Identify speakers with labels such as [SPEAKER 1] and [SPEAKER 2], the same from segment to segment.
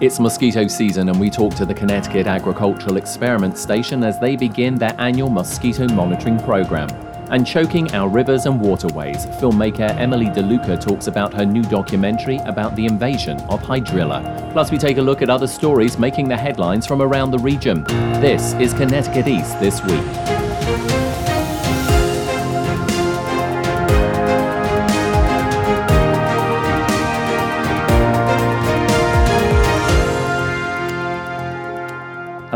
[SPEAKER 1] It's mosquito season, and we talk to the Connecticut Agricultural Experiment Station as they begin their annual mosquito monitoring program. And choking our rivers and waterways, filmmaker Emily DeLuca talks about her new documentary about the invasion of hydrilla. Plus, we take a look at other stories making the headlines from around the region. This is Connecticut East This Week.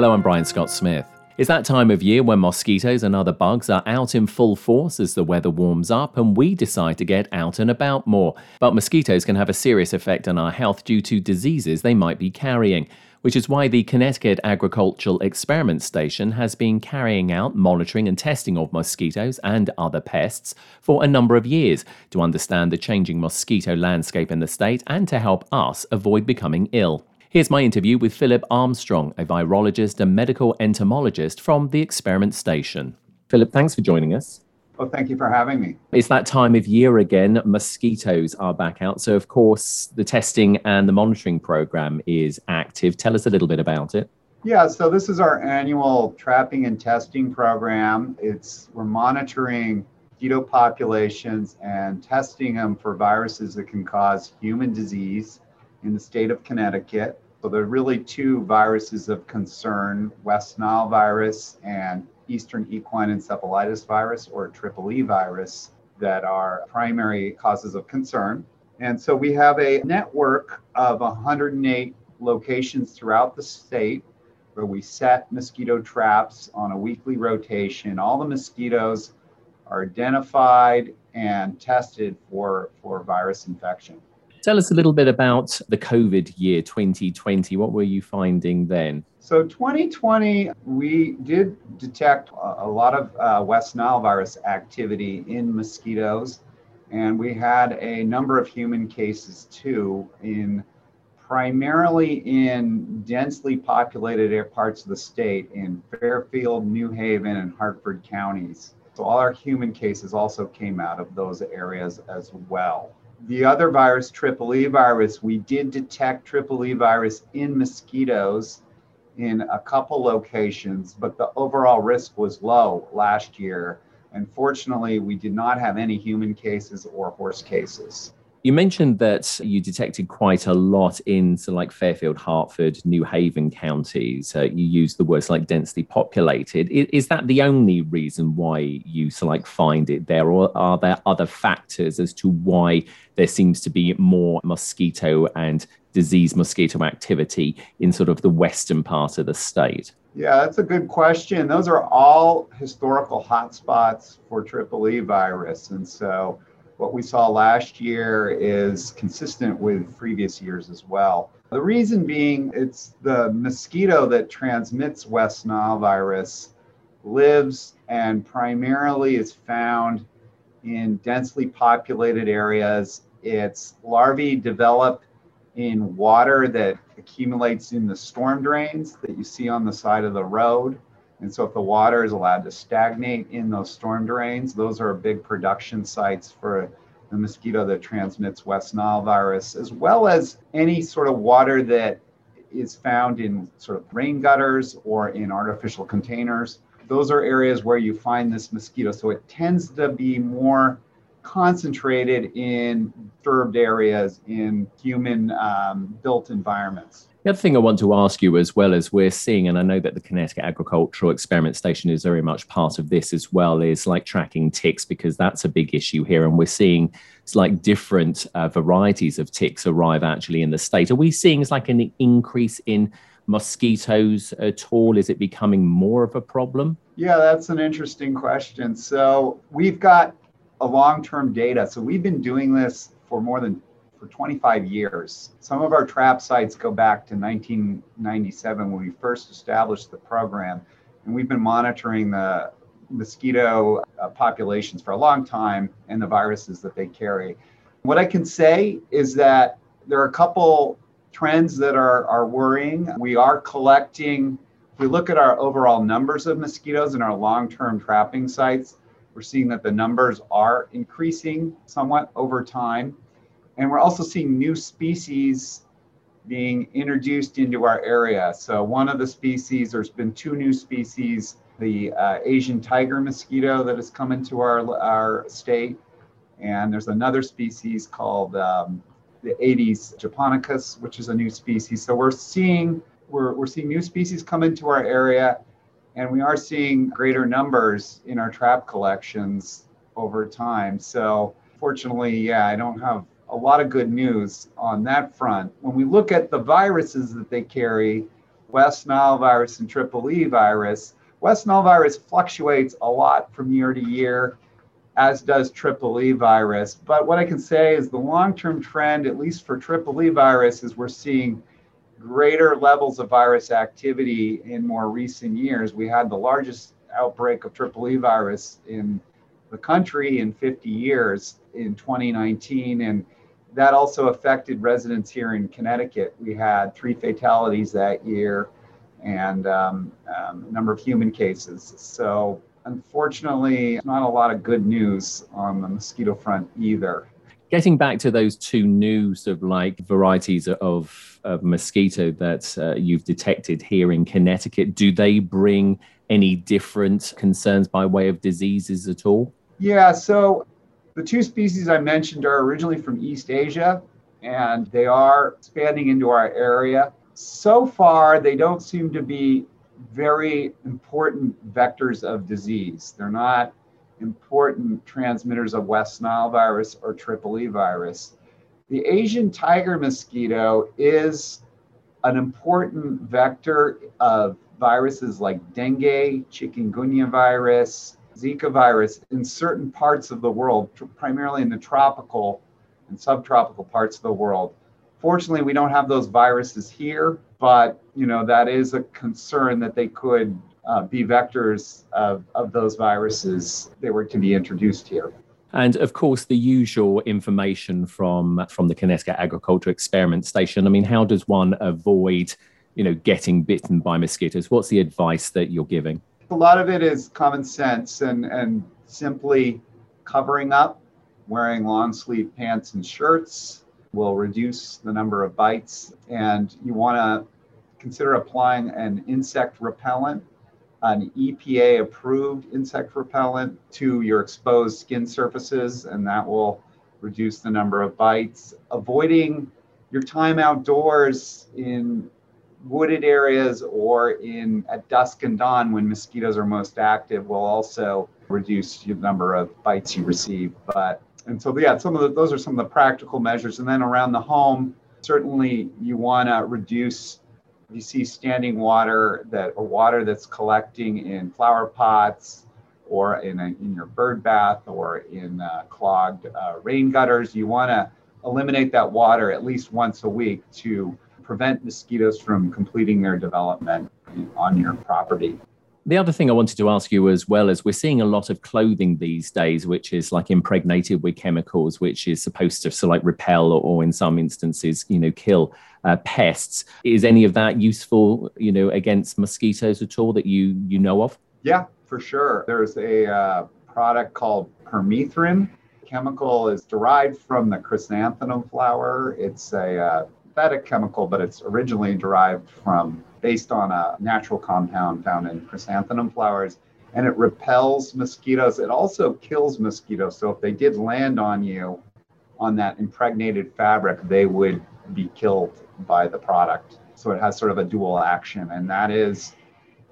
[SPEAKER 1] Hello, I'm Brian Scott Smith. It's that time of year when mosquitoes and other bugs are out in full force as the weather warms up and we decide to get out and about more. But mosquitoes can have a serious effect on our health due to diseases they might be carrying, which is why the Connecticut Agricultural Experiment Station has been carrying out monitoring and testing of mosquitoes and other pests for a number of years to understand the changing mosquito landscape in the state and to help us avoid becoming ill. Here's my interview with Philip Armstrong, a virologist and medical entomologist from the Experiment Station. Philip, thanks for joining us.
[SPEAKER 2] Well, thank you for having me.
[SPEAKER 1] It's that time of year again. Mosquitoes are back out. So, of course, the testing and the monitoring program is active. Tell us a little bit about it.
[SPEAKER 2] Yeah, so this is our annual trapping and testing program. It's we're monitoring mosquito populations and testing them for viruses that can cause human disease in the state of Connecticut. So there are really two viruses of concern, West Nile virus and Eastern equine encephalitis virus or triple E virus that are primary causes of concern. And so we have a network of 108 locations throughout the state where we set mosquito traps on a weekly rotation. All the mosquitoes are identified and tested for, for virus infection.
[SPEAKER 1] Tell us a little bit about the COVID year 2020. What were you finding then?
[SPEAKER 2] So, 2020, we did detect a lot of uh, West Nile virus activity in mosquitoes, and we had a number of human cases too, in primarily in densely populated parts of the state in Fairfield, New Haven, and Hartford counties. So, all our human cases also came out of those areas as well the other virus, triple E virus, we did detect triple E virus in mosquitoes in a couple locations, but the overall risk was low last year. And fortunately, we did not have any human cases or horse cases.
[SPEAKER 1] You mentioned that you detected quite a lot in so like Fairfield, Hartford, New Haven counties. Uh, you used the words like densely populated. Is, is, that the only reason why you like find it there, or are there other factors as to why there seems to be more mosquito and disease mosquito activity in sort of the western part of the state?
[SPEAKER 2] Yeah, that's a good question. Those are all historical hotspots for triple E virus, and so what we saw last year is consistent with previous years as well. The reason being it's the mosquito that transmits West Nile virus lives and primarily is found in densely populated areas. Its larvae develop in water that accumulates in the storm drains that you see on the side of the road. And so, if the water is allowed to stagnate in those storm drains, those are big production sites for the mosquito that transmits West Nile virus, as well as any sort of water that is found in sort of rain gutters or in artificial containers. Those are areas where you find this mosquito. So, it tends to be more concentrated in disturbed areas in human um, built environments.
[SPEAKER 1] The other thing I want to ask you, as well as we're seeing, and I know that the Connecticut Agricultural Experiment Station is very much part of this as well, is like tracking ticks because that's a big issue here. And we're seeing it's like different uh, varieties of ticks arrive actually in the state. Are we seeing it's like an increase in mosquitoes at all? Is it becoming more of a problem?
[SPEAKER 2] Yeah, that's an interesting question. So we've got a long-term data. So we've been doing this for more than for 25 years. Some of our trap sites go back to 1997 when we first established the program, and we've been monitoring the mosquito uh, populations for a long time and the viruses that they carry. What I can say is that there are a couple trends that are, are worrying. We are collecting, if we look at our overall numbers of mosquitoes in our long term trapping sites, we're seeing that the numbers are increasing somewhat over time. And we're also seeing new species being introduced into our area. So, one of the species, there's been two new species the uh, Asian tiger mosquito that has come into our, our state. And there's another species called um, the Aedes japonicus, which is a new species. So we're seeing we're, we're seeing new species come into our area, and we are seeing greater numbers in our trap collections over time. So fortunately, yeah, I don't have a lot of good news on that front. When we look at the viruses that they carry, West Nile virus and Triple E virus, West Nile virus fluctuates a lot from year to year as does triple E virus. But what I can say is the long term trend, at least for triple E virus, is we're seeing greater levels of virus activity in more recent years. We had the largest outbreak of triple E virus in the country in 50 years in 2019. And that also affected residents here in Connecticut. We had three fatalities that year and um, um, a number of human cases. So unfortunately, not a lot of good news on the mosquito front either.
[SPEAKER 1] Getting back to those two new sort of like varieties of, of mosquito that uh, you've detected here in Connecticut, do they bring any different concerns by way of diseases at all?
[SPEAKER 2] Yeah, so the two species I mentioned are originally from East Asia and they are expanding into our area. So far, they don't seem to be very important vectors of disease. They're not important transmitters of West Nile virus or Triple E virus. The Asian tiger mosquito is an important vector of viruses like dengue, chikungunya virus, Zika virus in certain parts of the world, primarily in the tropical and subtropical parts of the world. Fortunately, we don't have those viruses here, but you know that is a concern that they could uh, be vectors of, of those viruses they were to be introduced here.
[SPEAKER 1] And of course, the usual information from from the Connecticut Agriculture Experiment Station. I mean, how does one avoid, you know, getting bitten by mosquitoes? What's the advice that you're giving?
[SPEAKER 2] A lot of it is common sense and and simply covering up, wearing long sleeve pants and shirts, will reduce the number of bites. And you want to consider applying an insect repellent, an EPA approved insect repellent to your exposed skin surfaces, and that will reduce the number of bites. Avoiding your time outdoors in wooded areas or in at dusk and dawn when mosquitoes are most active will also reduce the number of bites you receive. But and so yeah, some of the, those are some of the practical measures. And then around the home, certainly you want to reduce. You see standing water that or water that's collecting in flower pots or in a, in your bird bath or in uh, clogged uh, rain gutters. You want to eliminate that water at least once a week to prevent mosquitoes from completing their development on your property.
[SPEAKER 1] The other thing I wanted to ask you as well is we're seeing a lot of clothing these days, which is like impregnated with chemicals, which is supposed to so like repel or, or in some instances, you know, kill uh, pests. Is any of that useful, you know, against mosquitoes at all that you you know of?
[SPEAKER 2] Yeah, for sure. There's a uh, product called permethrin. chemical is derived from the chrysanthemum flower. It's a uh, synthetic chemical, but it's originally derived from based on a natural compound found in chrysanthemum flowers and it repels mosquitoes. It also kills mosquitoes. So if they did land on you on that impregnated fabric, they would be killed by the product. So it has sort of a dual action. And that is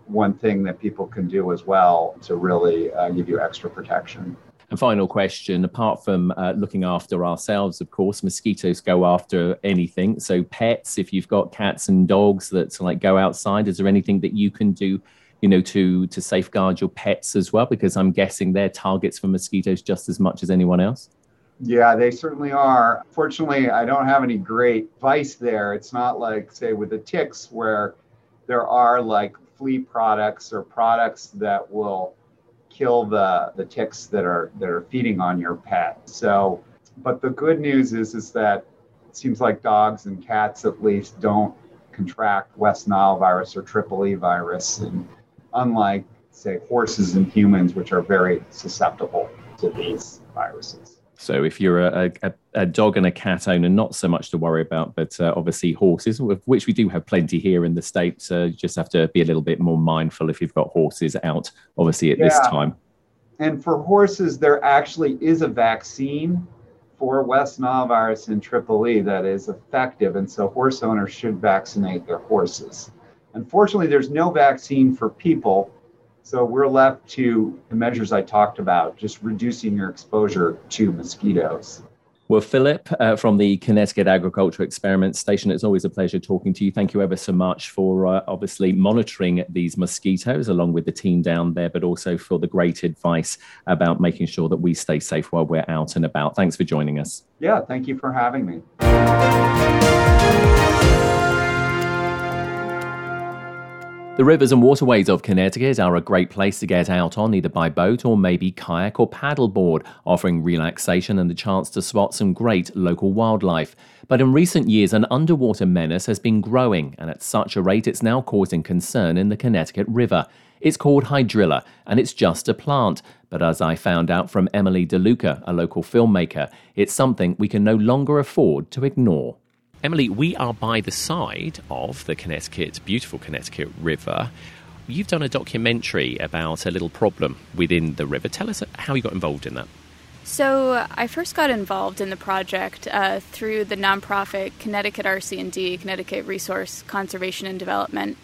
[SPEAKER 2] one thing that people can do as well to really uh, give you extra protection.
[SPEAKER 1] And final question apart from uh, looking after ourselves, of course, mosquitoes go after anything. So, pets, if you've got cats and dogs that like go outside, is there anything that you can do? You know, to to safeguard your pets as well, because I'm guessing they're targets for mosquitoes just as much as anyone else.
[SPEAKER 2] Yeah, they certainly are. Fortunately, I don't have any great advice there. It's not like, say, with the ticks, where there are like flea products or products that will kill the, the ticks that are that are feeding on your pet. So, but the good news is is that it seems like dogs and cats at least don't contract West Nile virus or Triple E virus, and unlike say horses and humans, which are very susceptible to these viruses.
[SPEAKER 1] So if you're a, a, a, dog and a cat owner, not so much to worry about, but uh, obviously horses, which we do have plenty here in the States. Uh, you just have to be a little bit more mindful if you've got horses out, obviously at yeah. this time.
[SPEAKER 2] And for horses, there actually is a vaccine for West Nile virus and Triple E that is effective. And so horse owners should vaccinate their horses. Unfortunately, there's no vaccine for people. So we're left to the measures I talked about, just reducing your exposure to mosquitoes.
[SPEAKER 1] Well, Philip uh, from the Connecticut Agriculture Experiment Station, it's always a pleasure talking to you. Thank you ever so much for uh, obviously monitoring these mosquitoes along with the team down there, but also for the great advice about making sure that we stay safe while we're out and about. Thanks for joining us.
[SPEAKER 2] Yeah, thank you for having me.
[SPEAKER 1] The rivers and waterways of Connecticut are a great place to get out on, either by boat or maybe kayak or paddleboard, offering relaxation and the chance to spot some great local wildlife. But in recent years, an underwater menace has been growing, and at such a rate it's now causing concern in the Connecticut River. It's called hydrilla, and it's just a plant. But as I found out from Emily DeLuca, a local filmmaker, it's something we can no longer afford to ignore. Emily, we are by the side of the Connecticut, beautiful Connecticut River. You've done a documentary about a little problem within the river. Tell us how you got involved in that.
[SPEAKER 3] So I first got involved in the project uh, through the nonprofit Connecticut RC&D, Connecticut Resource Conservation and Development,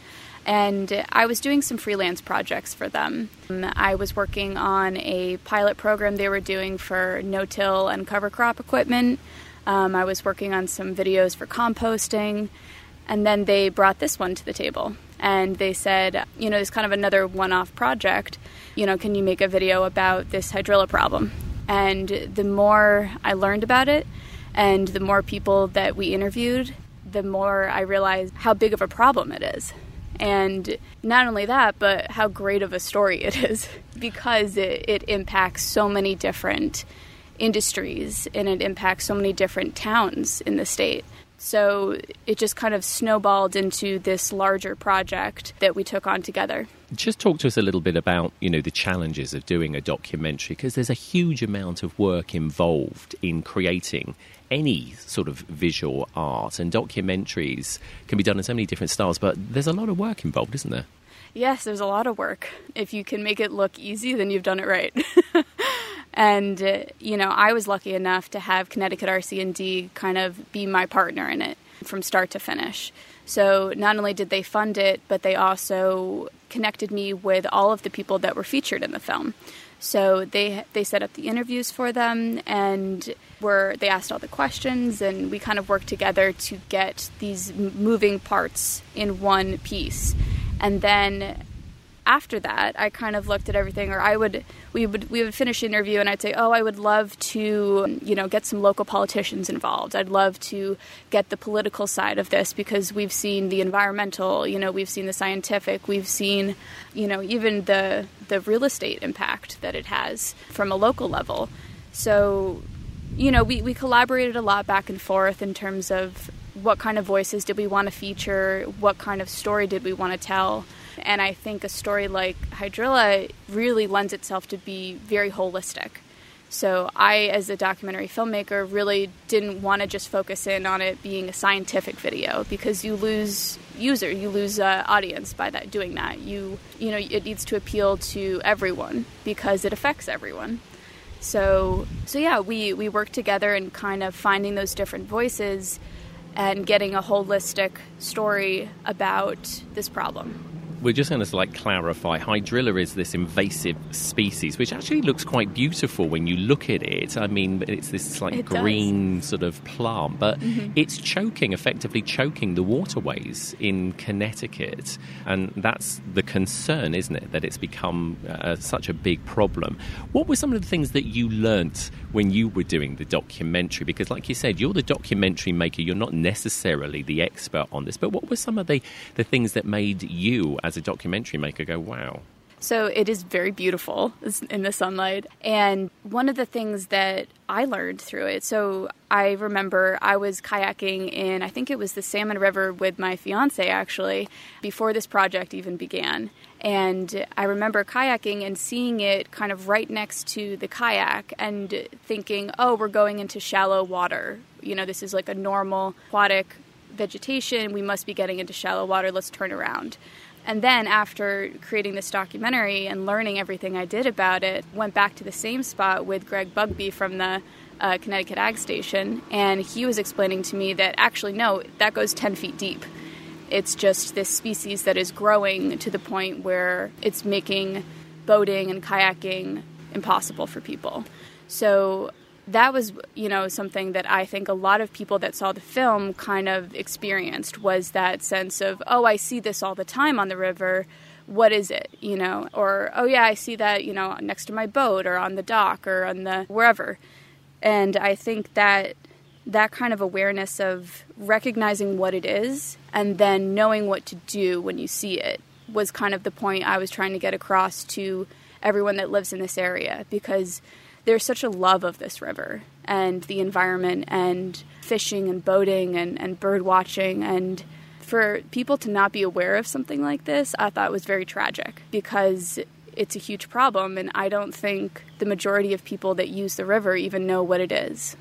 [SPEAKER 3] and I was doing some freelance projects for them. I was working on a pilot program they were doing for no-till and cover crop equipment. Um, I was working on some videos for composting, and then they brought this one to the table. And they said, you know, it's kind of another one off project. You know, can you make a video about this hydrilla problem? And the more I learned about it, and the more people that we interviewed, the more I realized how big of a problem it is. And not only that, but how great of a story it is because it, it impacts so many different industries and it impacts so many different towns in the state. So it just kind of snowballed into this larger project that we took on together.
[SPEAKER 1] Just talk to us a little bit about, you know, the challenges of doing a documentary because there's a huge amount of work involved in creating any sort of visual art and documentaries can be done in so many different styles, but there's a lot of work involved, isn't there?
[SPEAKER 3] Yes, there's a lot of work. If you can make it look easy, then you've done it right. And uh, you know, I was lucky enough to have Connecticut RC&D kind of be my partner in it from start to finish. So not only did they fund it, but they also connected me with all of the people that were featured in the film. So they they set up the interviews for them, and were they asked all the questions, and we kind of worked together to get these moving parts in one piece. And then after that, I kind of looked at everything, or I would we would we would finish interview, and I'd say, oh, I would love to you know get some local politicians involved. I'd love to get the political side of this because we've seen the environmental, you know, we've seen the scientific, we've seen you know even the the real estate impact that it has from a local level. So you know, we, we collaborated a lot back and forth in terms of what kind of voices did we want to feature, what kind of story did we want to tell. And I think a story like Hydrilla really lends itself to be very holistic. So I, as a documentary filmmaker, really didn't want to just focus in on it being a scientific video because you lose user, you lose uh, audience by that doing that. You you know it needs to appeal to everyone because it affects everyone. So so yeah, we we work together and kind of finding those different voices and getting a holistic story about this problem.
[SPEAKER 1] We're just going to like clarify. Hydrilla is this invasive species, which actually looks quite beautiful when you look at it. I mean, it's this like
[SPEAKER 3] It
[SPEAKER 1] green sort of plant, but
[SPEAKER 3] Mm-hmm.
[SPEAKER 1] it's choking, effectively choking the waterways in Connecticut, and that's the concern, isn't it? That it's become uh, such a big problem. What were some of the things that you learnt when you were doing the documentary? Because, like you said, you're the documentary maker. You're not necessarily the expert on this, but what were some of the the things that made you, as a documentary maker, go, "Wow"?
[SPEAKER 3] So it is very beautiful in the sunlight. And one of the things that I learned through it, so I remember I was kayaking in, I think it was the Salmon River with my fiance actually, before this project even began. And I remember kayaking and seeing it kind of right next to the kayak and thinking, oh, we're going into shallow water. You know, this is like a normal aquatic vegetation. We must be getting into shallow water. Let's turn around. And then after creating this documentary and learning everything I did about it, went back to the same spot with Greg Bugbee from the uh, Connecticut Ag Station, and he was explaining to me that actually no, that goes 10 feet deep. It's just this species that is growing to the point where it's making boating and kayaking impossible for people. So that was, you know, something that I think a lot of people that saw the film kind of experienced was that sense of, oh, I see this all the time on the river. What is it, you know? Or, oh, yeah, I see that, you know, next to my boat or on the dock or on the wherever. And I think that that kind of awareness of recognizing what it is and then knowing what to do when you see it was kind of the point I was trying to get across to everyone that lives in this area because there's such a love of this river and the environment and fishing and boating and, and bird watching. And for people to not be aware of something like this i thought was very tragic because it's a huge problem. And i don't think the majority of people that use the river even know what it is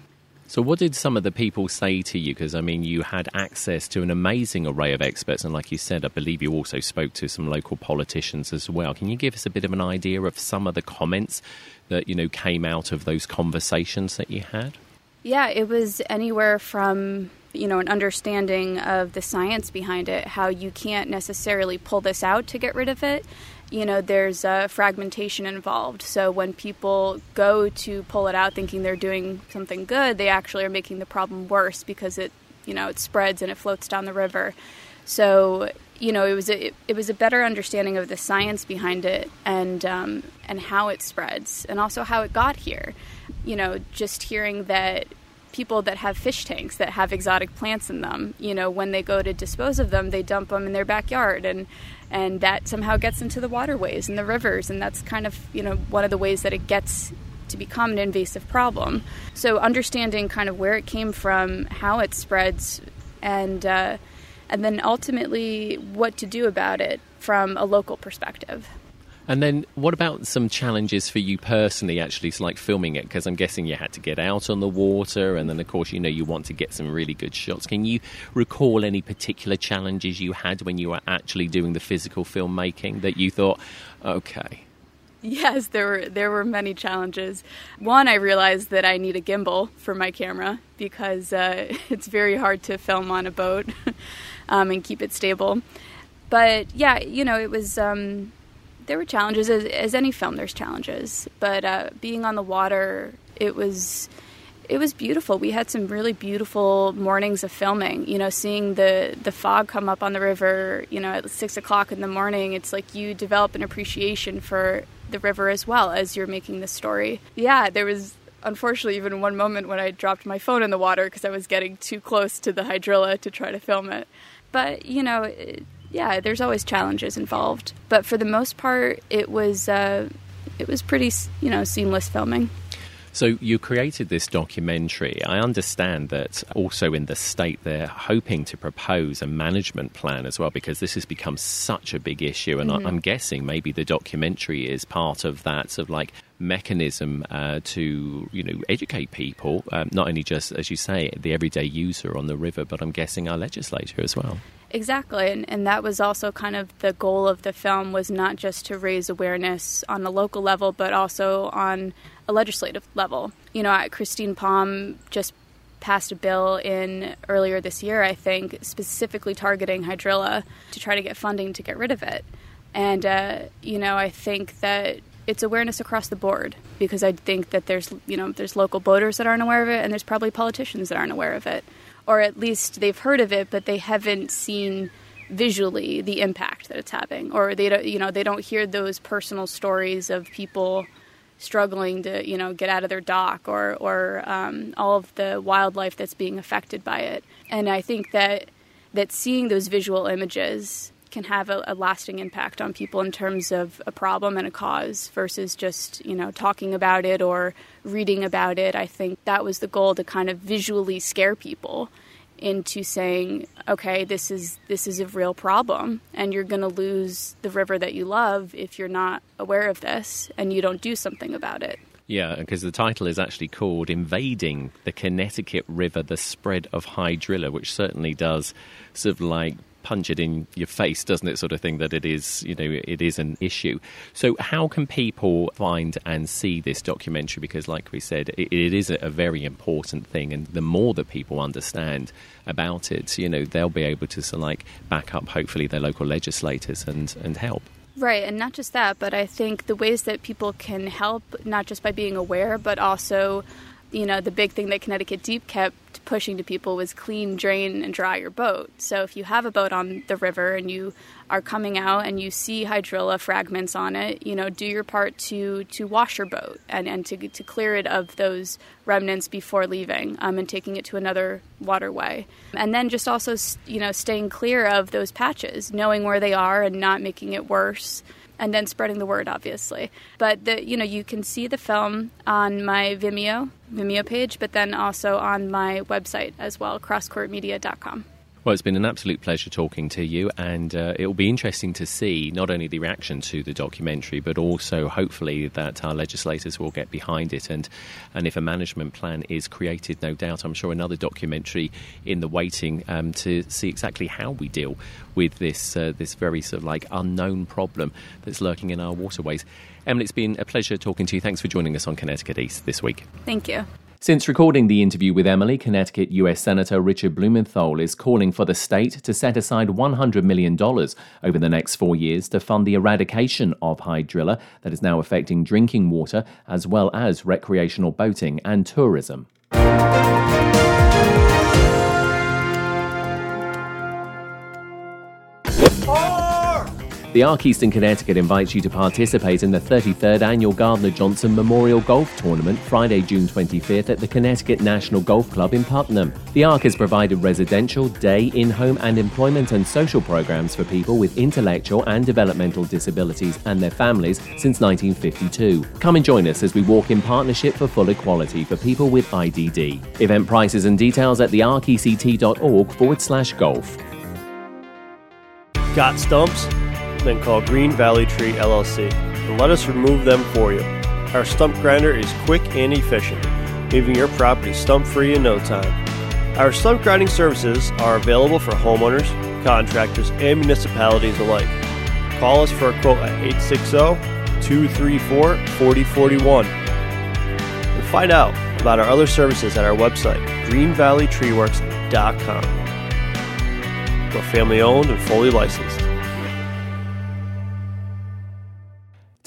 [SPEAKER 1] So, what did some of the people say to you? Because, I mean, you had access to an amazing array of experts, and like you said, I believe you also spoke to some local politicians as well. Can you give us a bit of an idea of some of the comments that, you know, came out of those conversations that you had?
[SPEAKER 3] Yeah, it was anywhere from, you know, an understanding of the science behind it, how you can't necessarily pull this out to get rid of it. You know, there's uh, fragmentation involved. So when people go to pull it out thinking they're doing something good, they actually are making the problem worse because it, you know, it spreads and it floats down the river. So you know, it was a, it was a better understanding of the science behind it and um, and how it spreads, and also how it got here. You know, just hearing that people that have fish tanks that have exotic plants in them, you know, when they go to dispose of them, they dump them in their backyard, and and that somehow gets into the waterways and the rivers, and that's kind of you know one of the ways that it gets to become an invasive problem. So understanding kind of where it came from, how it spreads, and uh, and then ultimately what to do about it from a local perspective.
[SPEAKER 1] And then, what about some challenges for you personally, actually, so like filming it? Because I'm guessing you had to get out on the water, and then, of course, you know, you want to get some really good shots. Can you recall any particular challenges you had when you were actually doing the physical filmmaking that you thought, okay,
[SPEAKER 3] Yes, there were there were many challenges. One, I realized that I need a gimbal for my camera because uh, it's very hard to film on a boat um, and keep it stable. But yeah, you know, it was um, there were challenges as, as any film. There's challenges, but uh, being on the water, it was it was beautiful. We had some really beautiful mornings of filming. You know, seeing the the fog come up on the river. You know, at six o'clock in the morning, it's like you develop an appreciation for the river as well as you're making the story. Yeah, there was unfortunately even one moment when I dropped my phone in the water because I was getting too close to the hydrilla to try to film it. But you know, it, yeah, there's always challenges involved. But for the most part, it was uh, it was pretty you know seamless filming.
[SPEAKER 1] So you created this documentary. I understand that also in the state they're hoping to propose a management plan as well because this has become such a big issue, and
[SPEAKER 3] Mm-hmm.
[SPEAKER 1] I'm guessing maybe the documentary is part of that sort of like mechanism uh, to you know educate people, um, not only just as you say the everyday user on the river, but I'm guessing our legislature as well.
[SPEAKER 3] Exactly, and, and that was also kind of the goal of the film was not just to raise awareness on the local level, but also on a legislative level. You know, Christine Palm just passed a bill in earlier this year, I think, specifically targeting hydrilla to try to get funding to get rid of it. And, uh, you know, I think that it's awareness across the board because I think that there's, you know, there's local boaters that aren't aware of it and there's probably politicians that aren't aware of it. Or at least they've heard of it, but they haven't seen visually the impact that it's having or they don't you know they don't hear those personal stories of people struggling to you know get out of their dock or or um, all of the wildlife that's being affected by it. And I think that that seeing those visual images can have a, a, lasting impact on people in terms of a problem and a cause versus just you know talking about it or reading about it. I think that was the goal to kind of visually scare people into saying, okay, this is this is a real problem, and you're going to lose the river that you love if you're not aware of this and you don't do something about it.
[SPEAKER 1] Yeah, because the title is actually called Invading the Connecticut River, the Spread of Hydrilla, which certainly does sort of like punch it in your face, doesn't it? Sort of thing that it is, you know, it is an issue. So, how can people find and see this documentary? Because, like we said, it, it is a very important thing, and the more that people understand about it, you know, they'll be able to of like back up, hopefully, their local legislators and and help.
[SPEAKER 3] Right, and not just that, but I think the ways that people can help, not just by being aware, but also you know, the big thing that Connecticut DEEP kept pushing to people was clean, drain, and dry your boat. So if you have a boat on the river and you are coming out and you see hydrilla fragments on it, you know, do your part to to wash your boat and, and to, to clear it of those remnants before leaving um, and taking it to another waterway. And then just also, you know, staying clear of those patches, knowing where they are and not making it worse and then spreading the word, obviously. But the, you know, you can see the film on my Vimeo Vimeo page, but then also on my website as well, crosscourtmedia.com.
[SPEAKER 1] Well, it's been an absolute pleasure talking to you, and uh, it will be interesting to see not only the reaction to the documentary, but also hopefully that our legislators will get behind it. And, and if a management plan is created, no doubt, I'm sure another documentary in the waiting um, to see exactly how we deal with this, uh, this very sort of like unknown problem that's lurking in our waterways. Emily, it's been a pleasure talking to you. Thanks for joining us on Connecticut East this week.
[SPEAKER 3] Thank you.
[SPEAKER 1] Since recording the interview with Emily, Connecticut U.S. Senator Richard Blumenthal is calling for the state to set aside $100 million over the next four years to fund the eradication of hydrilla that is now affecting drinking water as well as recreational boating and tourism. The Arc Eastern Connecticut invites you to participate in the 33rd annual Gardner Johnson Memorial Golf Tournament Friday, June 25th at the Connecticut National Golf Club in Putnam. The Arc has provided residential, day, in home, and employment and social programs for people with intellectual and developmental disabilities and their families since 1952. Come and join us as we walk in partnership for full equality for people with IDD. Event prices and details at thearcect.org forward slash golf.
[SPEAKER 4] Got stumps? Then call Green Valley Tree LLC and let us remove them for you. Our stump grinder is quick and efficient, leaving your property stump free in no time. Our stump grinding services are available for homeowners, contractors, and municipalities alike. Call us for a quote at 860 234 4041. And find out about our other services at our website, greenvalleytreeworks.com. We're family owned and fully licensed.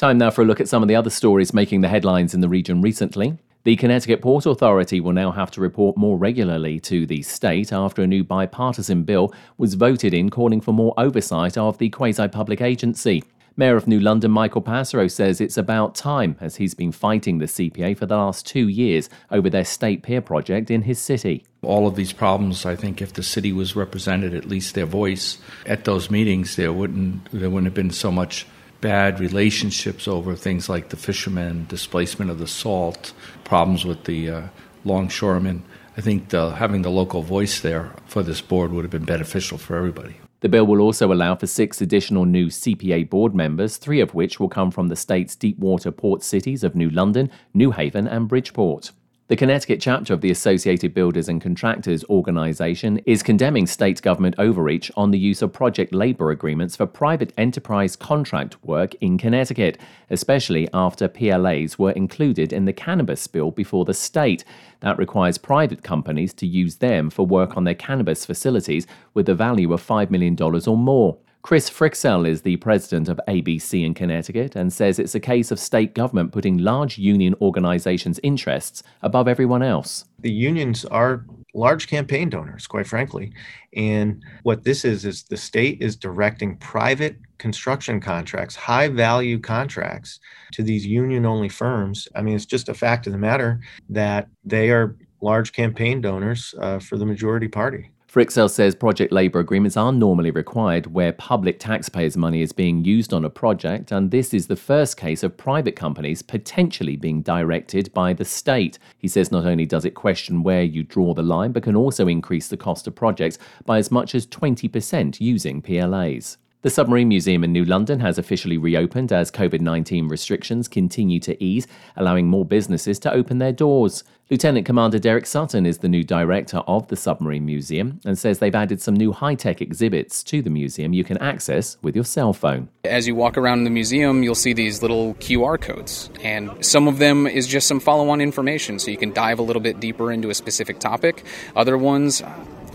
[SPEAKER 1] Time now for a look at some of the other stories making the headlines in the region recently. The Connecticut Port Authority will now have to report more regularly to the state after a new bipartisan bill was voted in calling for more oversight of the quasi public agency. Mayor of New London, Michael Passero, says it's about time as he's been fighting the CPA for the last two years over their state pier project in his city.
[SPEAKER 5] All of these problems, I think, if the city was represented, at least their voice at those meetings, there wouldn't there wouldn't have been so much bad relationships over things like the fishermen, displacement of the salt, problems with the uh, longshoremen. I think the, having the local voice there for this board would have been beneficial for everybody.
[SPEAKER 1] The bill will also allow for six additional new CPA board members, three of which will come from the state's deep water port cities of New London, New Haven, and Bridgeport. The Connecticut chapter of the Associated Builders and Contractors organization is condemning state government overreach on the use of project labor agreements for private enterprise contract work in Connecticut, especially after PLAs were included in the cannabis bill before the state. That requires private companies to use them for work on their cannabis facilities with a value of $5 million or more. Chris Fryxell is the president of ABC in Connecticut and says it's a case of state government putting large union organizations' interests above everyone else.
[SPEAKER 6] The unions are large campaign donors, quite frankly. And what this is, is the state is directing private construction contracts, high value contracts, to these union only firms. I mean, it's just a fact of the matter that they are large campaign donors uh, for the majority party.
[SPEAKER 1] Fryxell says project labour agreements are normally required where public taxpayers' money is being used on a project, and this is the first case of private companies potentially being directed by the state. He says not only does it question where you draw the line, but can also increase the cost of projects by as much as 20% using PLAs. The Submarine Museum in New London has officially reopened as COVID 19 restrictions continue to ease, allowing more businesses to open their doors. Lieutenant Commander Derek Sutton is the new director of the Submarine Museum and says they've added some new high tech exhibits to the museum you can access with your cell phone.
[SPEAKER 7] As you walk around the museum, you'll see these little QR codes, and some of them is just some follow on information so you can dive a little bit deeper into a specific topic. Other ones,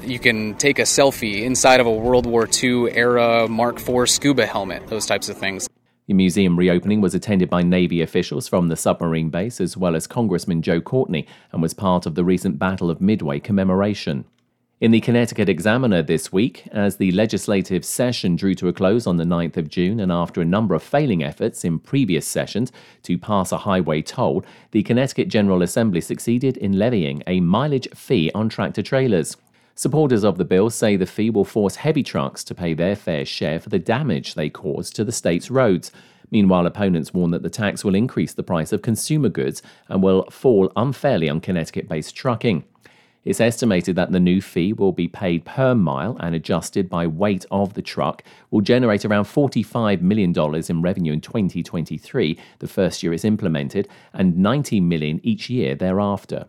[SPEAKER 7] you can take a selfie inside of a World War II era Mark IV scuba helmet, those types of things.
[SPEAKER 1] The museum reopening was attended by Navy officials from the submarine base as well as Congressman Joe Courtney and was part of the recent Battle of Midway commemoration. In the Connecticut Examiner this week, as the legislative session drew to a close on the 9th of June and after a number of failing efforts in previous sessions to pass a highway toll, the Connecticut General Assembly succeeded in levying a mileage fee on tractor trailers. Supporters of the bill say the fee will force heavy trucks to pay their fair share for the damage they cause to the state's roads. Meanwhile, opponents warn that the tax will increase the price of consumer goods and will fall unfairly on Connecticut based trucking. It's estimated that the new fee will be paid per mile and adjusted by weight of the truck, will generate around $45 million in revenue in 2023, the first year it's implemented, and 90 million each year thereafter.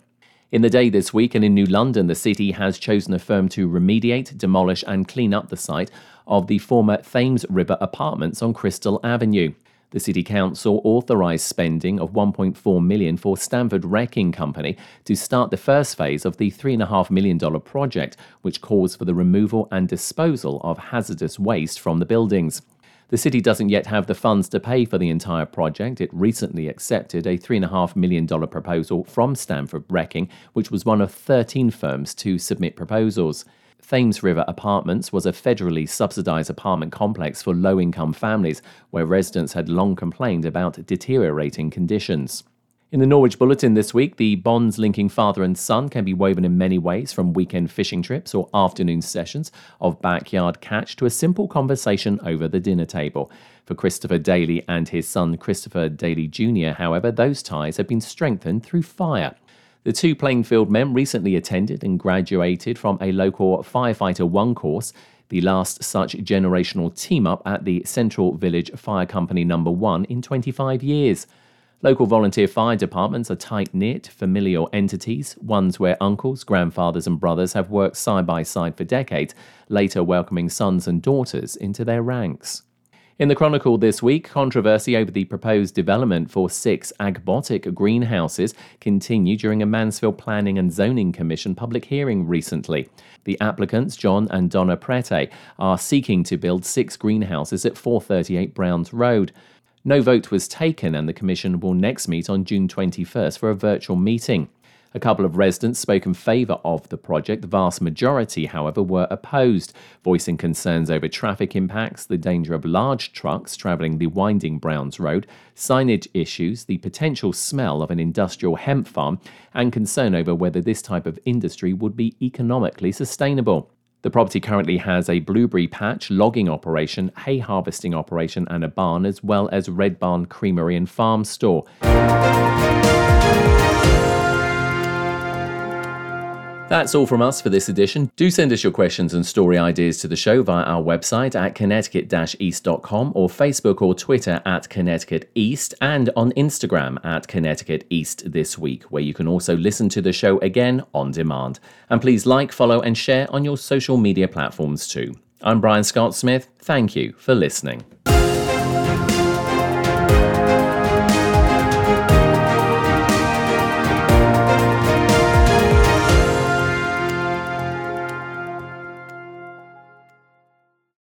[SPEAKER 1] In the day this week and in New London, the city has chosen a firm to remediate, demolish, and clean up the site of the former Thames River apartments on Crystal Avenue. The City Council authorised spending of 1.4 million for Stanford Wrecking Company to start the first phase of the $3.5 million project, which calls for the removal and disposal of hazardous waste from the buildings. The city doesn't yet have the funds to pay for the entire project. It recently accepted a $3.5 million proposal from Stanford Wrecking, which was one of 13 firms to submit proposals. Thames River Apartments was a federally subsidized apartment complex for low income families where residents had long complained about deteriorating conditions. In the Norwich Bulletin this week, the bonds linking father and son can be woven in many ways from weekend fishing trips or afternoon sessions of backyard catch to a simple conversation over the dinner table. For Christopher Daly and his son Christopher Daly Jr., however, those ties have been strengthened through fire. The two Plainfield men recently attended and graduated from a local Firefighter 1 course, the last such generational team up at the Central Village Fire Company number 1 in 25 years. Local volunteer fire departments are tight knit, familial entities, ones where uncles, grandfathers, and brothers have worked side by side for decades, later welcoming sons and daughters into their ranks. In the Chronicle this week, controversy over the proposed development for six agbotic greenhouses continued during a Mansfield Planning and Zoning Commission public hearing recently. The applicants, John and Donna Prete, are seeking to build six greenhouses at 438 Browns Road. No vote was taken, and the Commission will next meet on June 21st for a virtual meeting. A couple of residents spoke in favour of the project. The vast majority, however, were opposed, voicing concerns over traffic impacts, the danger of large trucks travelling the winding Browns Road, signage issues, the potential smell of an industrial hemp farm, and concern over whether this type of industry would be economically sustainable. The property currently has a blueberry patch, logging operation, hay harvesting operation, and a barn, as well as Red Barn Creamery and Farm Store. That's all from us for this edition. Do send us your questions and story ideas to the show via our website at connecticut-east.com or Facebook or Twitter at Connecticut East and on Instagram at Connecticut East this week, where you can also listen to the show again on demand. And please like, follow, and share on your social media platforms too. I'm Brian Scott Smith. Thank you for listening.